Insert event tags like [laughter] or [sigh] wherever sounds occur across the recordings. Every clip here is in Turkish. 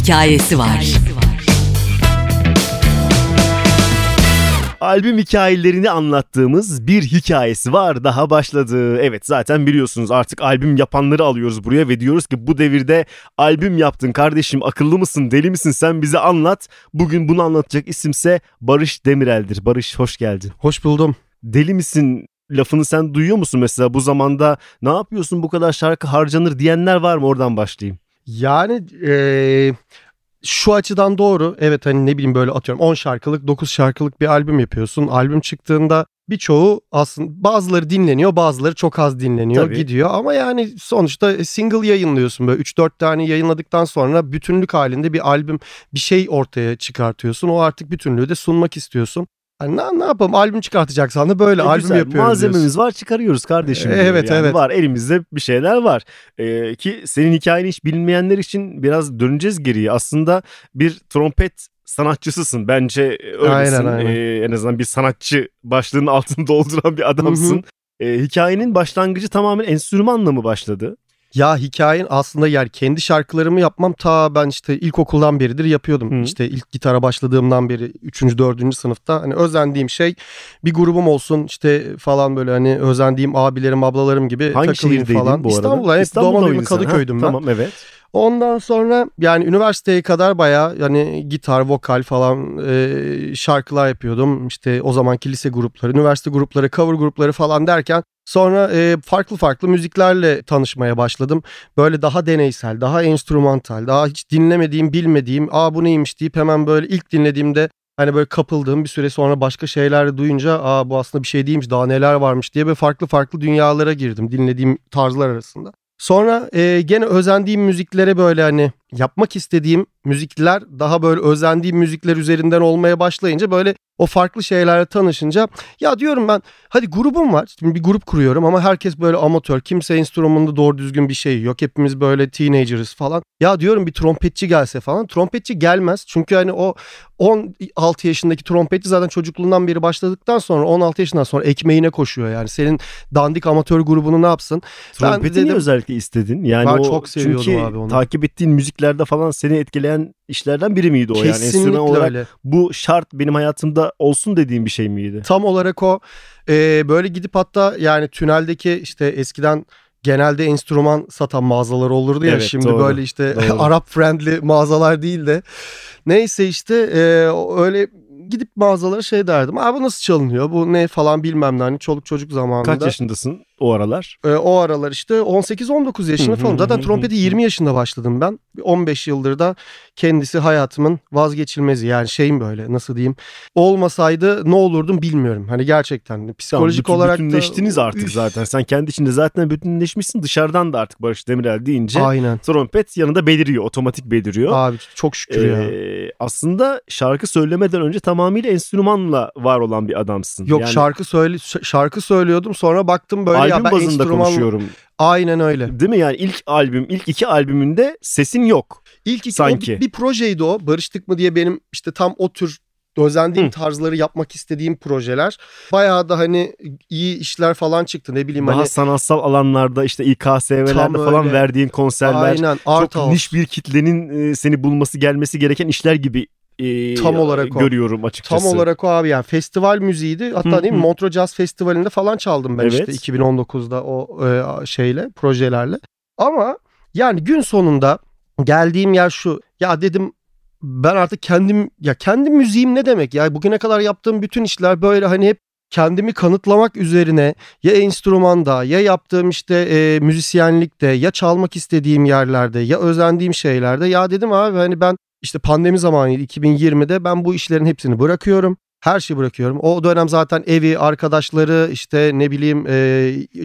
hikayesi var. Albüm hikayelerini anlattığımız bir hikayesi var daha başladı. Evet zaten biliyorsunuz artık albüm yapanları alıyoruz buraya ve diyoruz ki bu devirde albüm yaptın kardeşim akıllı mısın deli misin sen bize anlat. Bugün bunu anlatacak isimse Barış Demirel'dir. Barış hoş geldin. Hoş buldum. Deli misin lafını sen duyuyor musun mesela bu zamanda ne yapıyorsun bu kadar şarkı harcanır diyenler var mı oradan başlayayım. Yani eee, şu açıdan doğru. Evet hani ne bileyim böyle atıyorum 10 şarkılık 9 şarkılık bir albüm yapıyorsun. Albüm çıktığında birçoğu aslında bazıları dinleniyor bazıları çok az dinleniyor Tabii. gidiyor. Ama yani sonuçta single yayınlıyorsun böyle 3-4 tane yayınladıktan sonra bütünlük halinde bir albüm bir şey ortaya çıkartıyorsun. O artık bütünlüğü de sunmak istiyorsun. Hani ne, ne yapalım albüm çıkartacaksan da böyle E, albüm güzel, yapıyoruz Malzememiz diyorsun. var çıkarıyoruz kardeşim. E, evet, Yani evet. Var elimizde bir şeyler var. Ee, ki senin hikayeni hiç bilmeyenler için biraz döneceğiz geriye. Aslında bir trompet sanatçısısın bence öylesin. Aynen, aynen. Ee, en azından bir sanatçı başlığının altını [laughs] dolduran bir adamsın. Ee, hikayenin başlangıcı tamamen enstrümanla mı başladı? Ya hikayen aslında yani kendi şarkılarımı yapmam ta ben işte ilkokuldan beridir yapıyordum. Hı. İşte ilk gitara başladığımdan beri 3. 4. sınıfta hani özendiğim şey bir grubum olsun işte falan böyle hani özendiğim abilerim ablalarım gibi Hangi takılayım falan. bu arada? İstanbul'da İstanbul'da mıydın sen? Ha, Kadıköy'düm ben. Tamam evet. Ondan sonra yani üniversiteye kadar bayağı yani gitar, vokal falan e, şarkılar yapıyordum. İşte o zamanki lise grupları, üniversite grupları, cover grupları falan derken sonra e, farklı farklı müziklerle tanışmaya başladım. Böyle daha deneysel, daha enstrümantal, daha hiç dinlemediğim, bilmediğim, aa bu neymiş deyip hemen böyle ilk dinlediğimde hani böyle kapıldığım bir süre sonra başka şeyler duyunca aa bu aslında bir şey değilmiş daha neler varmış diye böyle farklı farklı dünyalara girdim dinlediğim tarzlar arasında. Sonra e, gene özendiğim müziklere böyle hani yapmak istediğim müzikler daha böyle özendiğim müzikler üzerinden olmaya başlayınca böyle o farklı şeylerle tanışınca ya diyorum ben hadi grubum var. Şimdi bir grup kuruyorum ama herkes böyle amatör kimse enstrümanında doğru düzgün bir şey yok. Hepimiz böyle teenagers falan. Ya diyorum bir trompetçi gelse falan. Trompetçi gelmez. Çünkü hani o 16 yaşındaki trompetçi zaten çocukluğundan beri başladıktan sonra 16 yaşından sonra ekmeğine koşuyor yani. Senin dandik amatör grubunu ne yapsın? Trompeti niye dedim- özellikle istedin? Yani Ben o, çok seviyordum çünkü abi onu. takip ettiğin müziklerde falan seni etkileyen işlerden biri miydi o yani? Kesinlikle olarak öyle. bu şart benim hayatımda olsun dediğim bir şey miydi? Tam olarak o. Ee, böyle gidip hatta yani tüneldeki işte eskiden genelde enstrüman satan mağazalar olurdu ya Evet, şimdi doğru, böyle işte. [laughs] Arap friendly mağazalar değil de neyse işte e, öyle gidip mağazalara şey derdim abi bu nasıl çalınıyor bu ne falan bilmem ne hani çoluk çocuk zamanında. Kaç yaşındasın o aralar? Ee, o aralar işte 18-19 yaşında falan. Zaten trompeti hı. 20 yaşında başladım ben. 15 yıldır da kendisi hayatımın vazgeçilmezi. Yani şeyim böyle nasıl diyeyim. Olmasaydı ne olurdum bilmiyorum. Hani gerçekten Tamam, psikolojik bütün- olarak da... bütünleştiniz artık Üf. zaten. Sen kendi içinde zaten bütünleşmişsin. Dışarıdan da artık Barış Demirel deyince Aynen. trompet yanında beliriyor. Otomatik beliriyor. Abi çok şükür ya. Ee, aslında şarkı söylemeden önce tamamıyla enstrümanla var olan bir adamsın. Yok Yani şarkı söyle şarkı söylüyordum sonra baktım böyle ya albüm ben bazında enstrüman konuşuyorum. aynen öyle. Değil mi yani ilk albüm, ilk iki albümünde sesin yok. İlk iki Sanki. bir, bir projeydi o. Barıştık mı diye benim işte tam o tür özendiğim Hı. tarzları yapmak istediğim projeler. Bayağı da hani iyi işler falan çıktı ne bileyim Daha hani sanatsal alanlarda işte İKSV'lerde Tam falan öyle. verdiğin konserler. aynen art çok house. niş bir kitlenin e, seni bulması gelmesi gereken işler gibi e, Tam olarak o. görüyorum açıkçası. Tam olarak o abi yani festival müziğiydi. Hatta Hı değil mi. Montreux Jazz Festivali'nde falan çaldım ben Evet. işte 2019'da o e, şeyle projelerle. Ama yani gün sonunda geldiğim yer şu. Ya dedim ben artık kendim ya kendi müziğim ne demek ya bugüne kadar yaptığım bütün işler böyle hani hep kendimi kanıtlamak üzerine ya enstrümanda ya yaptığım işte e, müzisyenlikte ya çalmak istediğim yerlerde ya özendiğim şeylerde ya dedim abi hani ben işte pandemi zamanıydı 2020'de ben bu işlerin hepsini bırakıyorum. Her şeyi bırakıyorum. O dönem zaten evi, arkadaşları, işte ne bileyim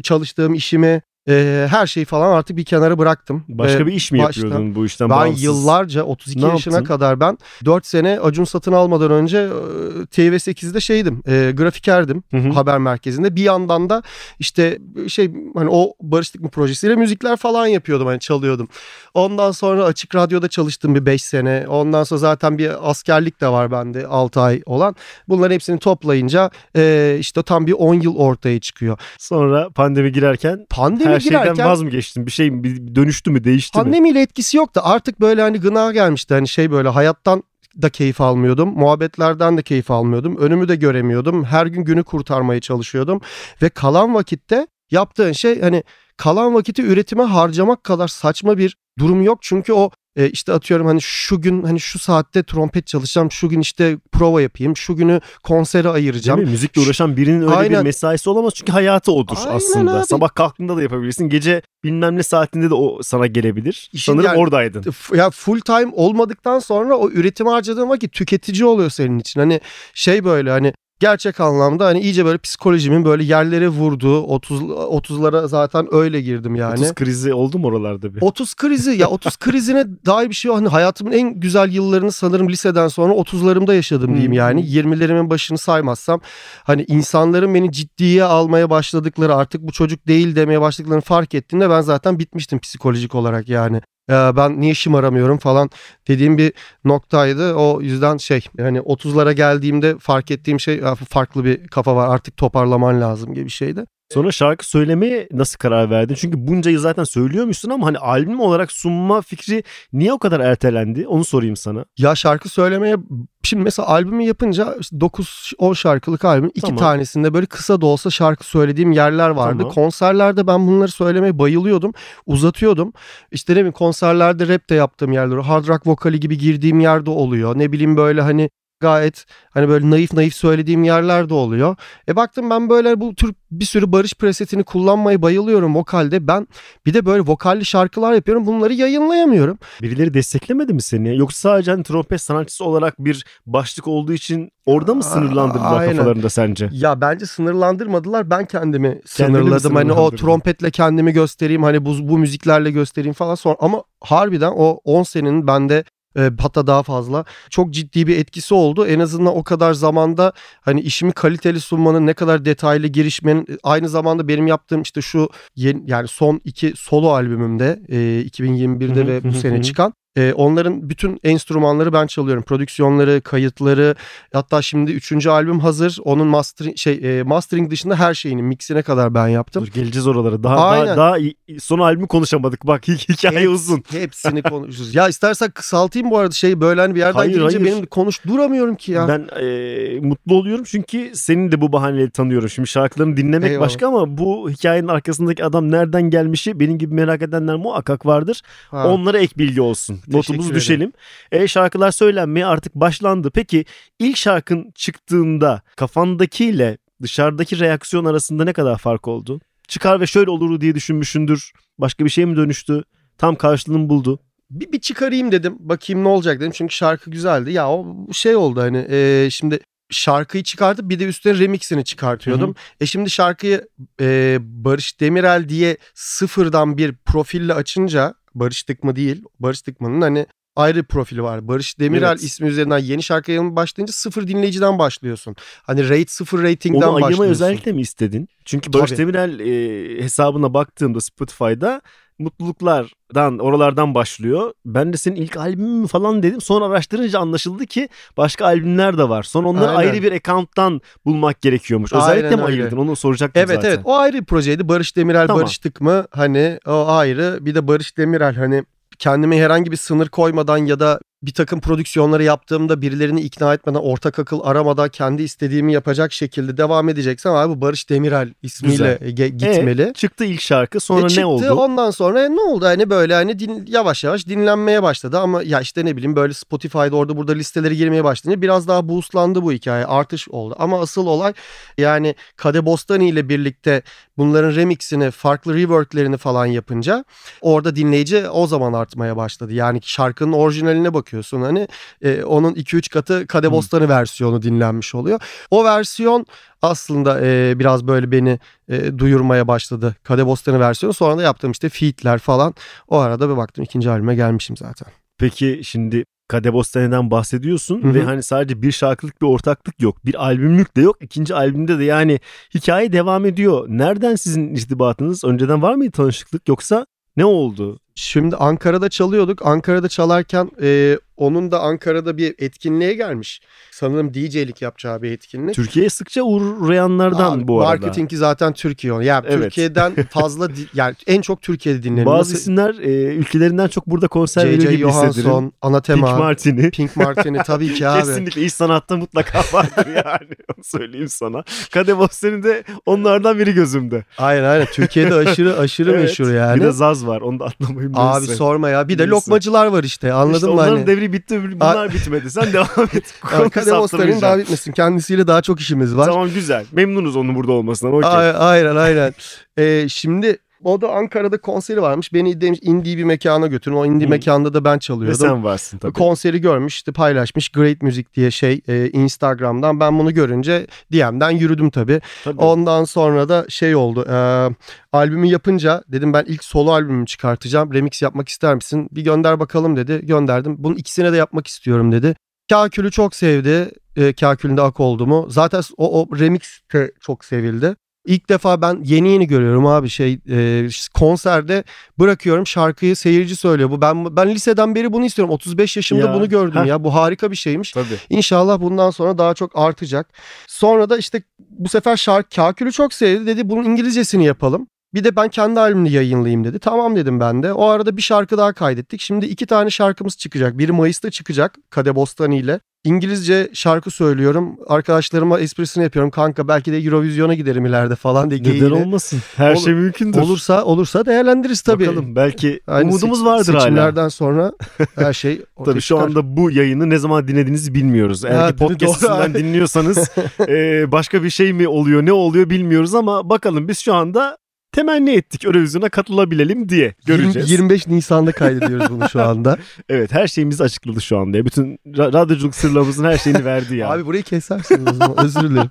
çalıştığım işimi, e, her şeyi falan artık bir kenara bıraktım. Başka Ve bir iş mi baştan- yapıyordun bu işten Ben bağımsız? yıllarca 32 Ne yaşına yaptın? kadar ben 4 sene Acun satın almadan önce e, TV8'de şeydim. E, grafikerdim Hı hı. haber merkezinde. Bir yandan da işte şey hani o Barıştık mı projesiyle müzikler falan yapıyordum hani çalıyordum. Ondan sonra açık radyoda çalıştım bir 5 sene. Ondan sonra zaten bir askerlik de var bende 6 ay olan. Bunların hepsini toplayınca e, işte tam bir 10 yıl ortaya çıkıyor. Sonra pandemi girerken Pandemi Her şeyden girerken vaz mı geçtin? Bir şey mi? Dönüştü mü? Değişti mi? pandemiyle etkisi yoktu. Artık böyle hani gına gelmişti. Hani şey böyle hayattan da keyif almıyordum. Muhabbetlerden de keyif almıyordum. Önümü de göremiyordum. Her gün günü kurtarmaya çalışıyordum. Ve kalan vakitte yaptığın şey hani kalan vakiti üretime harcamak kadar saçma bir durum yok. Çünkü o e, işte atıyorum hani şu gün hani şu saatte trompet çalışacağım. Şu gün işte prova yapayım. Şu günü konsere ayıracağım. Değil mi? Müzikle uğraşan birinin öyle bir Aynen. mesaisi olamaz çünkü hayatı odur Aynen aslında. abi. Sabah kalktığında da yapabilirsin. Gece bilmem ne saatinde de o sana gelebilir. İşin Sanırım yani- oradaydın. Ya full time olmadıktan sonra o üretime harcadığın vakit tüketici oluyor senin için. Hani şey böyle hani gerçek anlamda hani iyice böyle psikolojimin böyle yerlere vurduğu 30 30'lara zaten öyle girdim yani. 30 krizi oldu mu oralarda bir? 30 krizi ya 30 krizine [laughs] dair bir şey yok. Hani hayatımın en güzel yıllarını sanırım liseden sonra 30'larımda yaşadım diyeyim Hı, yani. 20'lerimin başını saymazsam hani insanların beni ciddiye almaya başladıkları artık bu çocuk değil demeye başladıklarını fark ettiğimde ben zaten bitmiştim psikolojik olarak yani. Ben niye şımaramıyorum falan dediğim bir noktaydı. O yüzden şey hani 30'lara geldiğimde fark ettiğim şey farklı bir kafa var artık toparlaman lazım gibi bir şeydi. Sonra şarkı söylemeye nasıl karar verdin? Çünkü bunca yıl zaten söylüyormuşsun ama hani albüm olarak sunma fikri niye o kadar ertelendi? Onu sorayım sana. Ya şarkı söylemeye şimdi mesela albümü yapınca 9-10 şarkılık albüm iki Tamam. tanesinde böyle kısa da olsa şarkı söylediğim yerler vardı. Tamam. Konserlerde ben bunları söylemeye bayılıyordum. Uzatıyordum. İşte ne bileyim konserlerde rap de yaptığım yerler, hard rock vokali gibi girdiğim yerde oluyor. Ne bileyim böyle hani gayet hani böyle naif naif söylediğim yerler de oluyor. E baktım ben böyle bu tür bir sürü barış presetini kullanmayı bayılıyorum vokalde. Ben bir de böyle vokalli şarkılar yapıyorum. Bunları yayınlayamıyorum. Birileri desteklemedi mi seni? Yoksa sadece hani trompet sanatçısı olarak bir başlık olduğu için orada mı sınırlandırdılar aynen. kafalarında sence? Ya bence sınırlandırmadılar. Ben kendimi mi sınırladım. Hani o trompetle kendimi göstereyim. Hani bu, bu müziklerle göstereyim falan. Sonra ama harbiden o 10 senenin bende e, hatta daha fazla çok ciddi bir etkisi oldu. En azından o kadar zamanda hani işimi kaliteli sunmanın ne kadar detaylı girişmenin aynı zamanda benim yaptığım işte şu yeni, yani son iki solo albümümde e, 2021'de Hı hı, ve bu hı sene çıkan e, onların bütün enstrümanları ben çalıyorum. Prodüksiyonları, kayıtları, Hatta şimdi üçüncü albüm hazır. Onun mastering şey e, mastering dışında her şeyini mixine kadar ben yaptım. Dur geleceğiz oralara. Daha daha, Aynen. daha son albümü konuşamadık. Bak hi- hikaye Hep- uzun. Hepsini [laughs] konuşuruz. ya istersen kısaltayım bu arada şey böyle hani bir yerden Hayır, girince hayır. benim konuş duramıyorum ki ya. Ben e, mutlu oluyorum çünkü senin de bu bahaneleri tanıyorum. Şimdi şarkılarını dinlemek Eyvallah. başka ama bu hikayenin arkasındaki adam nereden gelmişi benim gibi merak edenler muhakkak vardır. Ha. Onlara ek bilgi olsun. Notumuzu ederim. düşelim. E, şarkılar söylenmeye artık başlandı. Peki ilk şarkın çıktığında kafandakiyle dışarıdaki reaksiyon arasında ne kadar fark oldu? Çıkar ve şöyle olur diye düşünmüşsündür. Başka bir şey mi dönüştü? Tam karşılığını buldu. bir, bir çıkarayım dedim. Bakayım ne olacak dedim. Çünkü şarkı güzeldi. Ya o şey oldu hani e, şimdi şarkıyı çıkartıp bir de üstüne remixini çıkartıyordum. E şimdi şarkıyı e, Barış Demirel diye sıfırdan bir profille açınca Barış Tıkma değil. Barış Tıkma'nın hani ayrı profili var. Barış Demirel Evet. ismi üzerinden yeni şarkı yayınlamaya başlayınca sıfır dinleyiciden başlıyorsun. Hani rate sıfır ratingden Onu ayırmayı başlıyorsun. özellikle mi istedin? Çünkü Barış Tabii. Demirel e, hesabına baktığımda Spotify'da mutluluklardan oralardan başlıyor. Ben de senin ilk albümün mü falan dedim. Sonra araştırınca anlaşıldı ki başka albümler de var. Sonra onları Aynen. ayrı bir account'tan bulmak gerekiyormuş. Aynen Özellikle mi öyle. ayırdın? Onu soracaktım Evet zaten. evet o ayrı bir projeydi. Barış Demirel Tamam. Barış Tıkmı hani o ayrı. Bir de Barış Demirel hani kendime herhangi bir sınır koymadan ya da bir takım prodüksiyonları yaptığımda birilerini ikna etmeden ortak akıl aramadan kendi istediğimi yapacak şekilde devam edeceksem abi bu Barış Demirel ismiyle ge- gitmeli. E, çıktı ilk şarkı sonra E ne çıktı, oldu? Ondan sonra ne oldu? Hani böyle hani din, yavaş yavaş dinlenmeye başladı ama ya işte ne bileyim böyle Spotify'da orada burada listeleri girmeye başlayınca biraz daha boostlandı bu hikaye. Artış oldu. Ama asıl olay yani Kade Bostani ile birlikte bunların remixini, farklı reworklerini falan yapınca orada dinleyici o zaman artmaya başladı. Yani şarkının orijinaline bakıyorsun hani e, onun 2-3 katı Kade. Bostani versiyonu dinlenmiş oluyor. O versiyon aslında e, biraz böyle beni e, duyurmaya başladı. Kade Bostani versiyonu. Sonra da yaptığım işte featler falan. O arada bir baktım ikinci albüme gelmişim zaten. Peki şimdi Kadebostane'den bahsediyorsun Hı hı. ve hani sadece bir şarkılık bir ortaklık yok. Bir albümlük de yok. İkinci albümde de yani hikaye devam ediyor. Nereden sizin irtibatınız? Önceden var mıydı tanışıklık yoksa ne oldu? Şimdi Ankara'da çalıyorduk. Ankara'da çalarken e, onun da Ankara'da bir etkinliğe gelmiş. Sanırım DJ'lik yapacağı bir etkinlik. Türkiye'ye sıkça uğrayanlardan Abi, bu arada. Marketingi zaten Türkiye. Yani Evet. Türkiye'den [laughs] fazla yani en çok Türkiye'de dinleniyor. Bazı isimler e, ülkelerinden çok burada konser veriyor gibi hissederim. Johansson, Pink Martini. Pink Martini tabii ki [laughs] abi. Kesinlikle iş sanatta mutlaka vardır yani. [laughs] Onu söyleyeyim sana. Kadebos senin de onlardan biri gözümde. Aynen aynen. Türkiye'de aşırı aşırı Evet. meşhur yani. Bir de Zaz var. Onu da atlamayayım. Abi neyse. sorma ya. Bir de Neyse. lokmacılar var işte. Anladın İşte mı onların hani? devri bitti. Bunlar bitmedi. Sen devam et. Kademosların daha bitmesin. Kendisiyle daha çok işimiz var. Tamam güzel. Memnunuz onun burada olmasından. Okey. Ay- Aynen aynen. Ee, şimdi o da Ankara'da konseri varmış. Beni demiş indie bir mekana götürün. O indie Hı. mekanda da ben Ve çalıyordum. sen varsın tabii. Konseri görmüş işte paylaşmış Great Music diye şey e, Instagram'dan ben bunu görünce DM'den yürüdüm tabii. tabii. Ondan sonra da şey oldu e, albümü yapınca dedim ben ilk solo albümümü çıkartacağım remix yapmak ister misin? Bir gönder bakalım dedi gönderdim bunun ikisine de yapmak istiyorum dedi. Kakül'ü çok sevdi e, Kakül'ün de ak oldu mu zaten o, o remix de çok sevildi. İlk defa ben yeni yeni görüyorum abi şey e, konserde bırakıyorum şarkıyı seyirci söylüyor. Bu ben ben liseden beri bunu istiyorum. 35 yaşımda Ya, bunu gördüm heh. ya. Bu harika bir şeymiş. Tabii. İnşallah bundan sonra daha çok artacak. Sonra da işte bu sefer şarkı Kakül'ü çok sevdi dedi. Bunun İngilizcesini yapalım. Bir de ben kendi albümünü yayınlayayım dedi. Tamam dedim ben de. O arada bir şarkı daha kaydettik. Şimdi iki tane şarkımız çıkacak. Biri Mayıs'ta çıkacak Kade Bostani ile. İngilizce şarkı söylüyorum. Arkadaşlarıma esprisini yapıyorum. Kanka belki de Eurovision'a giderim ileride falan diye. Neden olmasın? Her Olur- şey mümkündür. Olursa olursa değerlendiririz tabii. Bakalım belki Aynı umudumuz seç- vardır hala. Seçimlerden sonra [laughs] her şey Tabii şu çıkar. anda bu yayını ne zaman dinlediğinizi bilmiyoruz. Eğer ki podcast [laughs] doğru. üstünden dinliyorsanız [laughs] e, başka bir şey mi oluyor ne oluyor bilmiyoruz ama bakalım biz şu anda temenni ettik Eurovision'a katılabilelim diye göreceğiz. 20 25 Nisan'da kaydediyoruz bunu şu anda. [laughs] Evet her şeyimizi açıkladı şu anda. Bütün ra- radyoculuk sırlarımızın her şeyini verdi ya. Abi burayı kesersiniz o zaman [laughs] özür dilerim.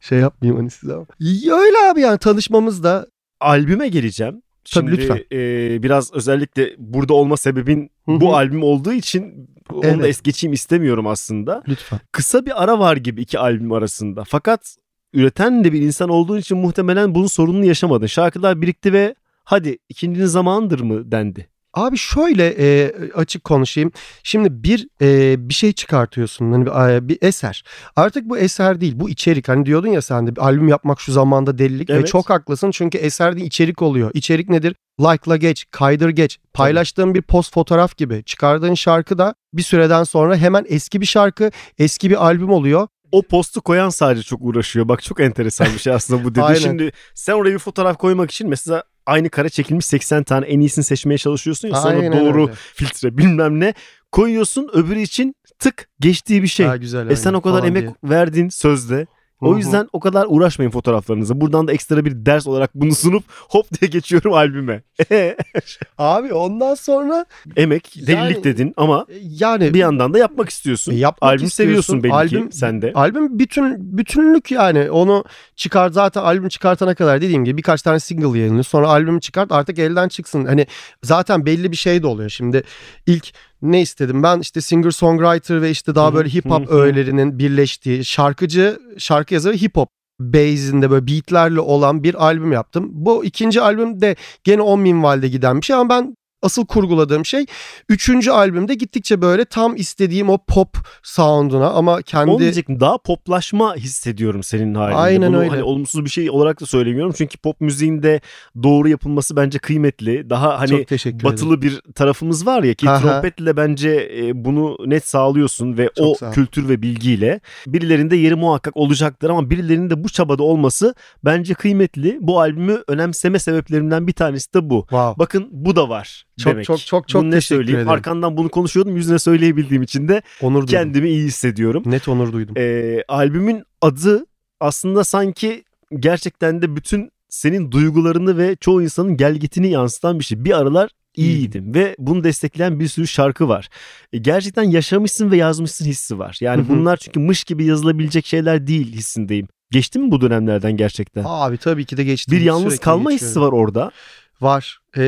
Şey yapmayayım hani size ama. Öyle abi yani tanışmamız da albüme geleceğim. Tabii, Şimdi lütfen. e, biraz özellikle burada olma sebebin bu albüm olduğu için onu Evet. da es geçeyim istemiyorum aslında. lütfen. kısa bir ara var gibi iki albüm arasında. Fakat üreten de bir insan olduğun için muhtemelen bunun sorununu yaşamadın. Şarkılar birikti ve hadi ikincinin zamanıdır mı dendi. Abi şöyle e, açık konuşayım. Şimdi bir e, bir şey çıkartıyorsun hani bir, e, bir eser. Artık bu eser değil bu içerik. Hani diyordun ya sen de bir albüm yapmak şu zamanda delilik ve Evet. çok haklısın. Çünkü eser değil içerik oluyor. İçerik nedir? Like'la geç, kaydır geç. Paylaştığın bir post fotoğraf gibi. Çıkardığın şarkı da bir süreden sonra hemen eski bir şarkı, eski bir albüm oluyor. O postu koyan sadece çok uğraşıyor. Bak çok enteresan bir şey aslında bu dedi. Şimdi sen oraya bir fotoğraf koymak için mesela aynı kare çekilmiş 80 tane en iyisini seçmeye çalışıyorsun ya. Sonra Aynen doğru öyle. filtre bilmem ne koyuyorsun. Öbürü için tık geçtiği bir şey. Ha, güzel. E sen o kadar falan emek diye. verdin sözde. O yüzden o kadar uğraşmayın fotoğraflarınıza. Buradan da ekstra bir ders olarak bunu sunup hop diye geçiyorum albüme. [laughs] Abi ondan sonra Emek, delilik Yani- dedin ama e, yani bir yandan da yapmak istiyorsun. E, yapmak Albüm istiyorsun. seviyorsun belli Albüm- ki sen de. Albüm bütün bütünlük yani onu çıkar zaten albüm çıkartana kadar dediğim gibi birkaç tane single yayınlıyor. Sonra albümü çıkart artık elden çıksın. Hani zaten belli bir şey de oluyor. Şimdi ilk ne istedim ben işte singer songwriter ve işte daha böyle hip hop öğelerinin birleştiği şarkıcı şarkı yazarı hip hop base'inde böyle beatlerle olan bir albüm yaptım. Bu ikinci albüm de gene 10 minvalde giden bir şey ama ben asıl kurguladığım şey üçüncü albümde gittikçe böyle tam istediğim o pop sound'una ama kendi diyecektim. Daha poplaşma hissediyorum senin halinde. Aynen Bunu öyle. hani olumsuz bir şey olarak da söylemiyorum. Çünkü pop müziğinde doğru yapılması bence kıymetli. Daha hani teşekkür ederim. batılı bir tarafımız var ya ki Aha. trompetle bence e, bunu net sağlıyorsun ve Çok o sağ ol. kültür ve bilgiyle birilerinde yeri muhakkak olacaktır ama birilerinin de bu çabada olması bence kıymetli. Bu albümü önemseme sebeplerimden bir tanesi de bu. Wow. Bakın bu da var Çok, demek. çok, çok, çok bunu teşekkür söyleyeyim? ederim. Arkandan bunu konuşuyordum yüzüne söyleyebildiğim için de Onur duydum. kendimi iyi hissediyorum. Net onur duydum. Ee, albümün adı aslında sanki gerçekten de bütün senin duygularını ve çoğu insanın gelgitini yansıtan bir şey. Bir aralar iyiydim ve bunu destekleyen bir sürü şarkı var. E, gerçekten yaşamışsın ve yazmışsın hissi var. Yani bunlar çünkü mış gibi yazılabilecek şeyler değil hissindeyim. Geçti mi bu dönemlerden gerçekten? Abi tabii ki de geçti. bir yalnız Sürekli kalma geçiyorum. hissi var orada. Var. Ee,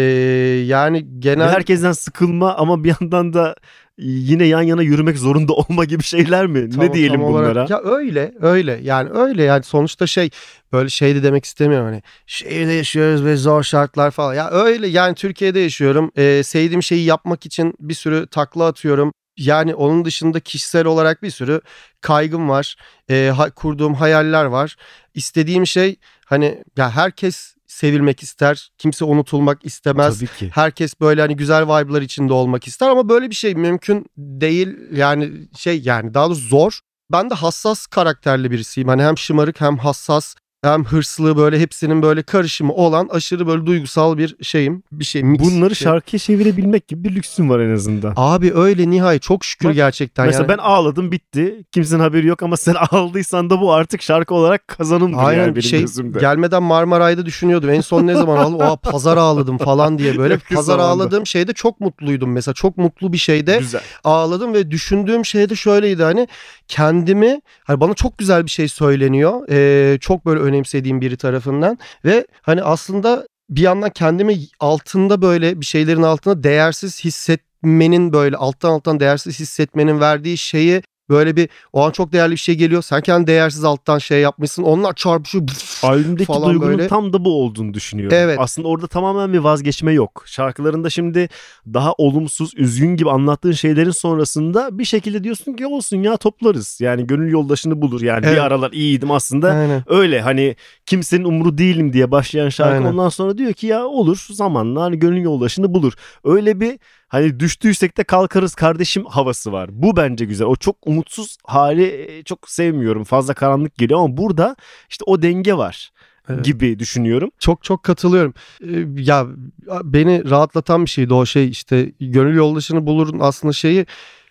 yani Ve genel herkesten sıkılma ama bir yandan da yine yan yana yürümek zorunda olma gibi şeyler mi? Tam- ne diyelim tam olarak- bunlara? Ya öyle öyle yani öyle yani sonuçta şey böyle şey de demek istemiyorum hani şehirde yaşıyoruz ve zor şartlar falan. Ya öyle yani Türkiye'de yaşıyorum. Ee, sevdiğim şeyi yapmak için bir sürü takla atıyorum. Yani onun dışında kişisel olarak bir sürü kaygım var. Ha- kurduğum hayaller var. İstediğim şey hani ya herkes sevilmek ister. Kimse unutulmak istemez. Tabii ki. Herkes böyle hani güzel vibe'lar içinde olmak ister ama böyle bir şey mümkün değil. Yani şey yani daha doğrusu zor. Ben de hassas karakterli birisiyim. Hani hem şımarık hem hassas hem hırslı böyle hepsinin böyle karışımı olan aşırı böyle duygusal bir şeyim. Bir şey mix. Bunları Şey. şarkıya çevirebilmek gibi bir lüksün var en azından. Abi öyle nihai çok şükür Bak, gerçekten. Mesela yani. ben ağladım bitti. Kimsenin haberi yok ama [laughs] sen ağladıysan da bu artık şarkı olarak kazanımdır Aynen yani benim şey gözümde. gelmeden Marmaray'da düşünüyordum. En son ne zaman ağladım? Oha [laughs] pazar ağladım falan diye böyle. Pazar ağladığım şeyde çok mutluydum mesela. Çok mutlu bir şeyde Güzel. ağladım ve düşündüğüm şey de şöyleydi hani kendimi hani bana çok güzel bir şey söyleniyor. Ee, çok böyle önemsediğim biri tarafından ve hani aslında bir yandan kendimi altında böyle bir şeylerin altında değersiz hissetmenin böyle alttan alttan değersiz hissetmenin verdiği şeyi böyle bir o an çok değerli bir şey geliyor. Sen kendi değersiz alttan şey yapmışsın. Onlar çarpışıyor. Albümdeki falan duygunun böyle. tam da bu olduğunu düşünüyorum. Evet. Aslında orada tamamen bir vazgeçme yok. Şarkılarında şimdi daha olumsuz, üzgün gibi anlattığın şeylerin sonrasında bir şekilde diyorsun ki olsun ya toplarız. Yani gönül yoldaşını bulur. Yani Evet. bir aralar iyiydim aslında. Aynen. Öyle hani kimsenin umru değilim diye başlayan şarkı Aynen. ondan sonra diyor ki ya olur zamanla hani gönül yoldaşını bulur. Öyle bir hani düştüysek de kalkarız kardeşim havası var. Bu bence güzel. O çok umutsuz hali e, çok sevmiyorum. Fazla karanlık geliyor ama burada işte o denge var Evet. gibi düşünüyorum. Çok çok katılıyorum. Ee, ya beni rahatlatan bir şeydi o şey işte gönül yoldaşını bulurun aslında şeyi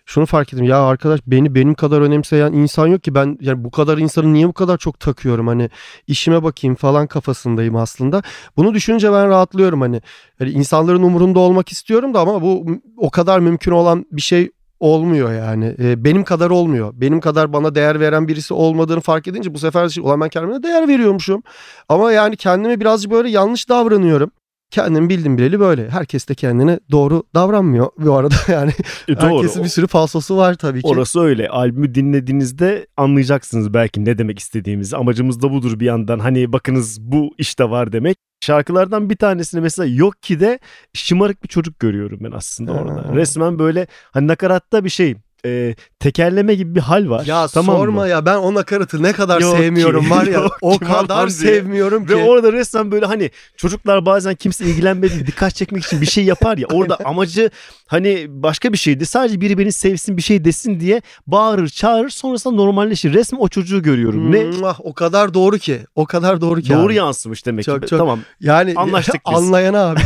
şunu fark ettim ya arkadaş beni benim kadar önemseyen insan yok ki ben yani bu kadar insanı niye bu kadar çok takıyorum hani işime bakayım falan kafasındayım aslında. Bunu düşününce ben rahatlıyorum hani, hani insanların umurunda olmak istiyorum da ama bu o kadar mümkün olan bir şey olmuyor yani. Ee, benim kadar olmuyor. Benim kadar bana değer veren birisi olmadığını fark edince bu sefer şey, ulan ben kendime değer veriyormuşum. Ama yani kendime birazcık böyle yanlış davranıyorum. Kendim bildim bileli böyle. Herkes de kendine doğru davranmıyor bu arada [laughs] yani. E, doğru. Herkesin bir sürü falsosu var tabii ki. Orası öyle. Albümü dinlediğinizde anlayacaksınız belki ne demek istediğimizi. Amacımız da budur bir yandan. Hani bakınız bu işte var demek. Şarkılardan bir tanesinde mesela yok ki de şımarık bir çocuk görüyorum ben aslında orada. Resmen böyle hani nakaratta bir şey e, tekerleme gibi bir hal var. Ya tamam sorma mı? ya ben o nakaratı ne kadar Yok ki, sevmiyorum var ya. [laughs] o ki kadar sevmiyorum ki. Ve orada resmen böyle hani çocuklar bazen kimse ilgilenmediği dikkat çekmek için bir şey yapar ya. Orada [laughs] amacı hani başka bir şeydi. Sadece biri beni sevsin bir şey desin diye bağırır çağırır sonrasında normalleşir. Resmen o çocuğu görüyorum. Ne? O kadar doğru ki. O kadar doğru ki. Doğru abi. yansımış demek Çok, ki. çok. Tamam. Yani Anlaştık biz. anlayan abi.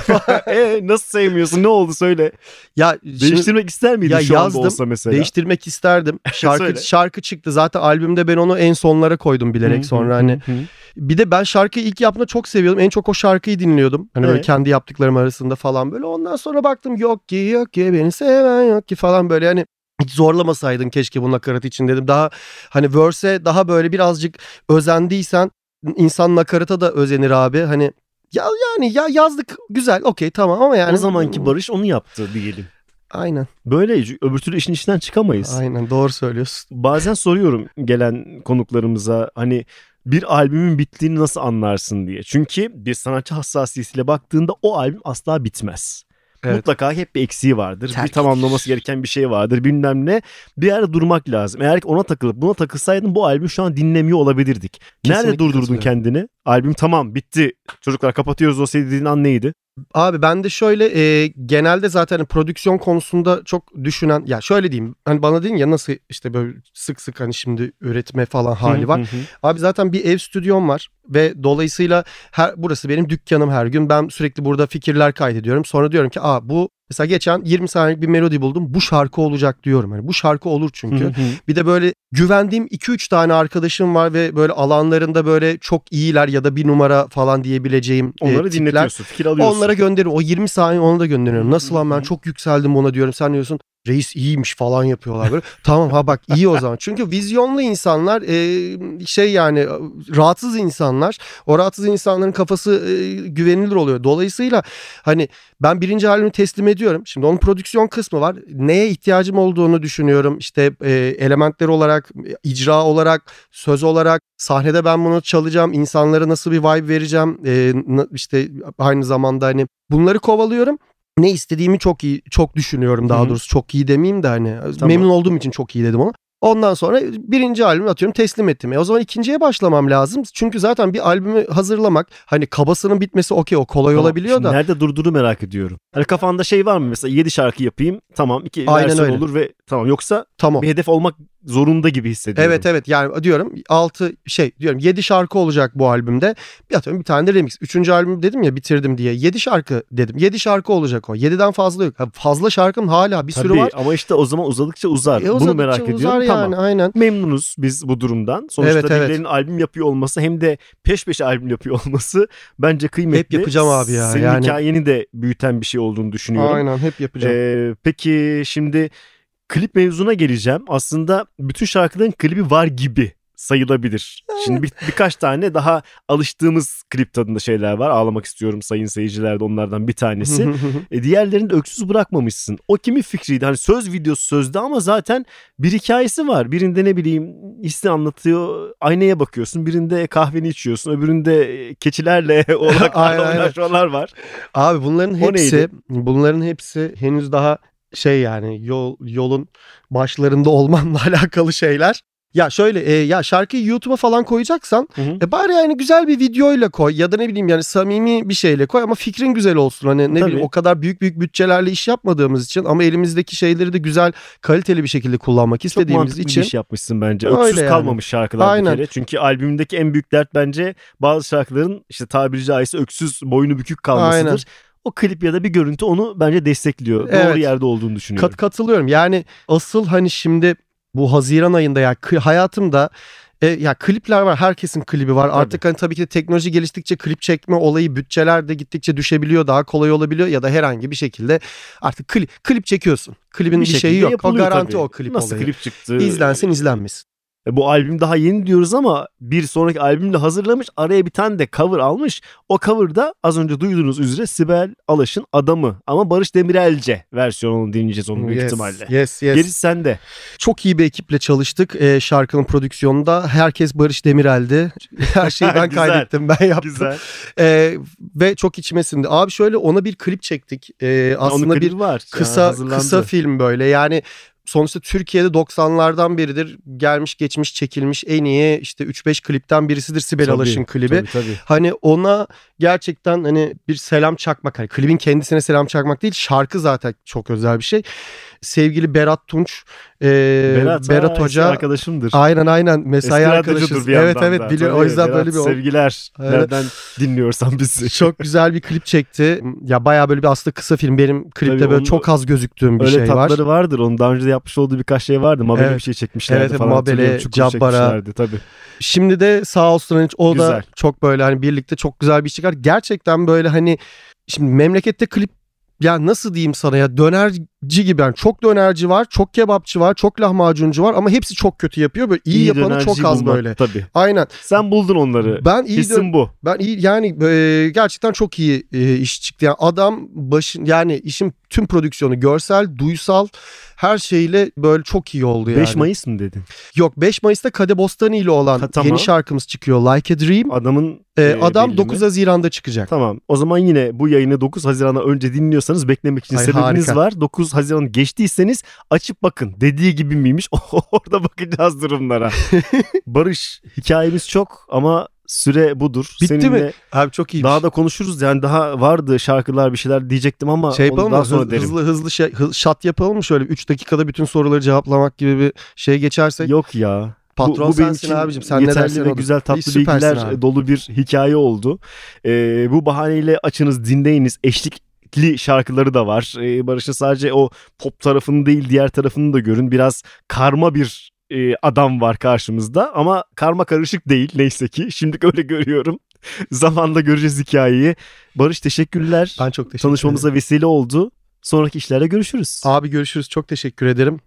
[laughs] e, nasıl sevmiyorsun? Ne oldu söyle. ya şimdi- Değiştirmek ister miydin Ya şu yazdım, olsa mesela? Değiştirmek isterdim. [laughs] Şarkı şarkı çıktı. Zaten albümde ben onu en sonlara koydum bilerek sonra hani. Bir de ben şarkıyı ilk yaptığımda çok seviyordum. En çok o şarkıyı dinliyordum. Hani böyle kendi yaptıklarım arasında falan böyle. Ondan sonra baktım yok ki yok ki beni seven yok ki falan böyle hani hiç zorlamasaydın keşke bu nakarat için dedim. Daha hani verse'e daha böyle birazcık özendiysen insan nakarata da özenir abi. Hani ya yani ya yazdık güzel okey tamam ama yani. o zamanki Barış onu yaptı diyelim. Aynen Böyle öbür türlü işin içinden çıkamayız. aynen doğru söylüyorsun. Bazen soruyorum gelen konuklarımıza hani bir albümün bittiğini nasıl anlarsın diye. Çünkü bir sanatçı hassasiyetiyle baktığında o albüm asla bitmez. Evet. Mutlaka hep bir eksiği vardır. Terk bir tamamlaması gereken bir şey vardır. Bilmem ne. Bir yerde durmak lazım. Eğer ki ona takılıp buna takılsaydın bu albümü şu an dinlemiyor olabilirdik. Nerede Kesinlikle durdurdun katılıyorum. kendini? Albüm tamam bitti. Çocuklar kapatıyoruz o dediğin an neydi? Abi ben de şöyle e, genelde zaten hani prodüksiyon konusunda çok düşünen ya şöyle diyeyim hani bana dedin ya nasıl işte böyle sık sık hani şimdi üretme falan hali var. Abi zaten bir ev stüdyom var ve dolayısıyla her, burası benim dükkanım her gün. Ben sürekli burada fikirler kaydediyorum. Sonra diyorum ki aa bu mesela geçen 20 saniyelik bir melodi buldum. Bu şarkı olacak diyorum. Hani bu şarkı olur çünkü. Hı hı. Bir de böyle güvendiğim 2-3 tane arkadaşım var ve böyle alanlarında böyle çok iyiler ya da bir numara falan diyebileceğim e, Onları tipler. dinletiyorsun. Fikir alıyorsun. Onlara gönderiyorum. O 20 saniye onu da gönderiyorum. Nasıl lan ben çok yükseldim ona diyorum. Sen diyorsun reis iyiymiş falan yapıyorlar böyle. [laughs] tamam ha bak iyi o zaman. Çünkü vizyonlu insanlar e, şey yani rahatsız insanlar. O rahatsız insanların kafası e, güvenilir oluyor. Dolayısıyla hani ben birinci albümü teslim ediyorum. Şimdi onun prodüksiyon kısmı var. Neye ihtiyacım olduğunu düşünüyorum. İşte e, elementler olarak, icra olarak, söz olarak, sahnede ben bunu çalacağım. insanlara nasıl bir vibe vereceğim. E, işte aynı zamanda hani bunları kovalıyorum ne istediğimi çok iyi çok düşünüyorum daha Hı-hı. doğrusu çok iyi demeyeyim de hani tamam. memnun olduğum için çok iyi dedim onu. Ondan sonra birinci albümü atıyorum teslim ettim. E o zaman ikinciye başlamam lazım. Çünkü zaten bir albümü hazırlamak hani kabasının bitmesi okey o kolay tamam, olabiliyor da. Nerede durduğunu merak ediyorum. Hani kafanda şey var mı mesela 7 şarkı yapayım tamam iki Aynen versiyon öyle. olur ve tamam yoksa tamam. bir hedef olmak zorunda gibi hissediyorum. Evet evet yani diyorum 6 şey diyorum 7 şarkı olacak bu albümde. Bir atıyorum bir tane de remix. Üçüncü albüm dedim ya bitirdim diye. 7 şarkı dedim. 7 şarkı olacak o. 7'den fazla yok. Fazla şarkım hala bir Tabii, sürü var. ama işte o zaman uzadıkça uzar. E, uzadıkça Bunu merak uzar ediyorum. Yani, tamam. Aynen. Memnunuz biz bu durumdan. Sonuçta evet, birilerinin evet. albüm yapıyor olması hem de peş peşe albüm yapıyor olması bence kıymetli. Hep yapacağım abi ya. Senin yani... hikayeni de büyüten bir şey olduğunu düşünüyorum. Aynen hep yapacağım. Ee, peki şimdi klip mevzuna geleceğim. Aslında bütün şarkıların klibi var gibi sayılabilir. Şimdi bir, birkaç tane daha alıştığımız klip tadında şeyler var. Ağlamak istiyorum sayın seyirciler de onlardan bir tanesi. [laughs] e, diğerlerini de öksüz bırakmamışsın. O kimin fikriydi? Hani söz videosu sözde ama zaten bir hikayesi var. Birinde ne bileyim hissi anlatıyor. Aynaya bakıyorsun. Birinde kahveni içiyorsun. Öbüründe keçilerle [laughs] [laughs] oğlaklarla oynaşmalar var. Abi bunların hepsi bunların hepsi henüz daha şey yani yol yolun başlarında [laughs] olmanla alakalı şeyler. Ya şöyle e, ya şarkıyı YouTube'a falan koyacaksan hı hı. e bari yani güzel bir videoyla koy ya da ne bileyim yani samimi bir şeyle koy ama fikrin güzel olsun. Hani ne Tabii. bileyim o kadar büyük büyük bütçelerle iş yapmadığımız için ama elimizdeki şeyleri de güzel kaliteli bir şekilde kullanmak istediğimiz Çok için. Çok iş yapmışsın bence. Öksüz Öyle kalmamış şarkılar Aynen. bir kere. Çünkü albümdeki en büyük dert bence bazı şarkıların işte tabiri caizse öksüz boynu bükük kalmasıdır. Aynen o klip ya da bir görüntü onu bence destekliyor. Evet. Doğru yerde olduğunu düşünüyorum. Kat, katılıyorum. Yani asıl hani şimdi bu Haziran ayında ya hayatımda e, ya klipler var. Herkesin klibi var. Tabii. Artık hani tabii ki de teknoloji geliştikçe klip çekme olayı bütçeler de gittikçe düşebiliyor. Daha kolay olabiliyor ya da herhangi bir şekilde artık klip klip çekiyorsun. Klibin bir, bir şeyi yok. O garanti tabii. o klip Nasıl olayı. klip çıktı? İzlensin izlenmesin. E, bu albüm daha yeni diyoruz ama bir sonraki albümde hazırlamış. Araya bir tane de cover almış. O cover'da az önce duyduğunuz üzere Sibel Alaş'ın Adamı ama Barış Demirelce versiyonunu dinleyeceğiz onun büyük yes, ihtimalle. Yes, yes. Gerisi sende. Çok iyi bir ekiple çalıştık e, şarkının prodüksiyonunda. Herkes Barış Demirel'di. [laughs] Her şeyi ben kaydettim, ben yaptım. Güzel. E, ve çok içime sindi. Abi şöyle ona bir klip çektik. E, aslında bir var. kısa kısa film böyle. Yani sonuçta Türkiye'de 90'lardan beridir gelmiş geçmiş çekilmiş en iyi işte 3-5 klipten birisidir Sibel tabii, Alaş'ın klibi. Tabii, tabii. Hani ona gerçekten hani bir selam çakmak. Hani klibin kendisine selam çakmak değil şarkı zaten çok özel bir şey sevgili Berat Tunç, e, Berat, Berat ha, Hoca arkadaşımdır. Aynen aynen mesai arkadaşız. Evet evet biliyor. O yüzden Berat, böyle bir sevgiler. Evet. Nereden dinliyorsan bizi. Çok [laughs] güzel bir klip çekti. Ya bayağı böyle bir aslında kısa film. Benim klipte Tabii böyle onu, çok az gözüktüğüm bir şey var. Öyle tatları vardır. Onun daha önce de yapmış olduğu birkaç şey vardı. Mabele evet. bir şey çekmişlerdi evet, falan. Mabele, Cabbara. Tabii. Şimdi de sağ olsun hani o güzel. da çok böyle hani birlikte çok güzel bir iş çıkar. Gerçekten böyle hani Şimdi memlekette klip ya nasıl diyeyim sana ya dönerci gibi yani çok dönerci var, çok kebapçı var, çok lahmacuncu var ama hepsi çok kötü yapıyor. Böyle iyi, iyi yapanı çok az bulmak, böyle. Tabii. Aynen. Sen buldun onları. Ben iyi Hissin bu. Ben iyi yani e, gerçekten çok iyi e, iş çıktı. Yani adam başın yani işin tüm prodüksiyonu görsel, duysal her şeyle böyle çok iyi oldu yani. 5 Mayıs mı dedin? Yok 5 Mayıs'ta Kade Bostani ile olan ha, tamam. yeni şarkımız çıkıyor Like a Dream. Adamın ee, e, adam 9 mi? Haziran'da çıkacak. Tamam. O zaman yine bu yayını 9 Haziran'a önce dinliyorsanız beklemek için Ay, sebebiniz harika. var. 9 Haziran geçtiyseniz açıp bakın. Dediği gibi miymiş? [laughs] Orada bakacağız durumlara. [laughs] Barış hikayemiz çok ama süre budur. Bitti Seninle mi? Abi çok iyi. Daha da konuşuruz. Yani daha vardı şarkılar bir şeyler diyecektim ama şey yapalım daha sonra derim. Hızlı hızlı şey, hız, şat yapalım mı şöyle 3 dakikada bütün soruları cevaplamak gibi bir şey geçersek? Yok ya. Patron bu, bu benim için abicim. Sen yeterli ne dersen ve olur. güzel tatlı bilgiler abi. dolu bir hikaye oldu. Ee, bu bahaneyle açınız dinleyiniz. Eşlikli şarkıları da var. Ee, Barış'ın sadece o pop tarafını değil diğer tarafını da görün. Biraz karma bir e, adam var karşımızda ama karma karışık değil neyse ki. Şimdi [laughs] öyle görüyorum. Zamanla göreceğiz hikayeyi. Barış teşekkürler. Ben çok teşekkür Tanışmamıza ederim. vesile oldu. Sonraki işlerde görüşürüz. Abi görüşürüz. Çok teşekkür ederim.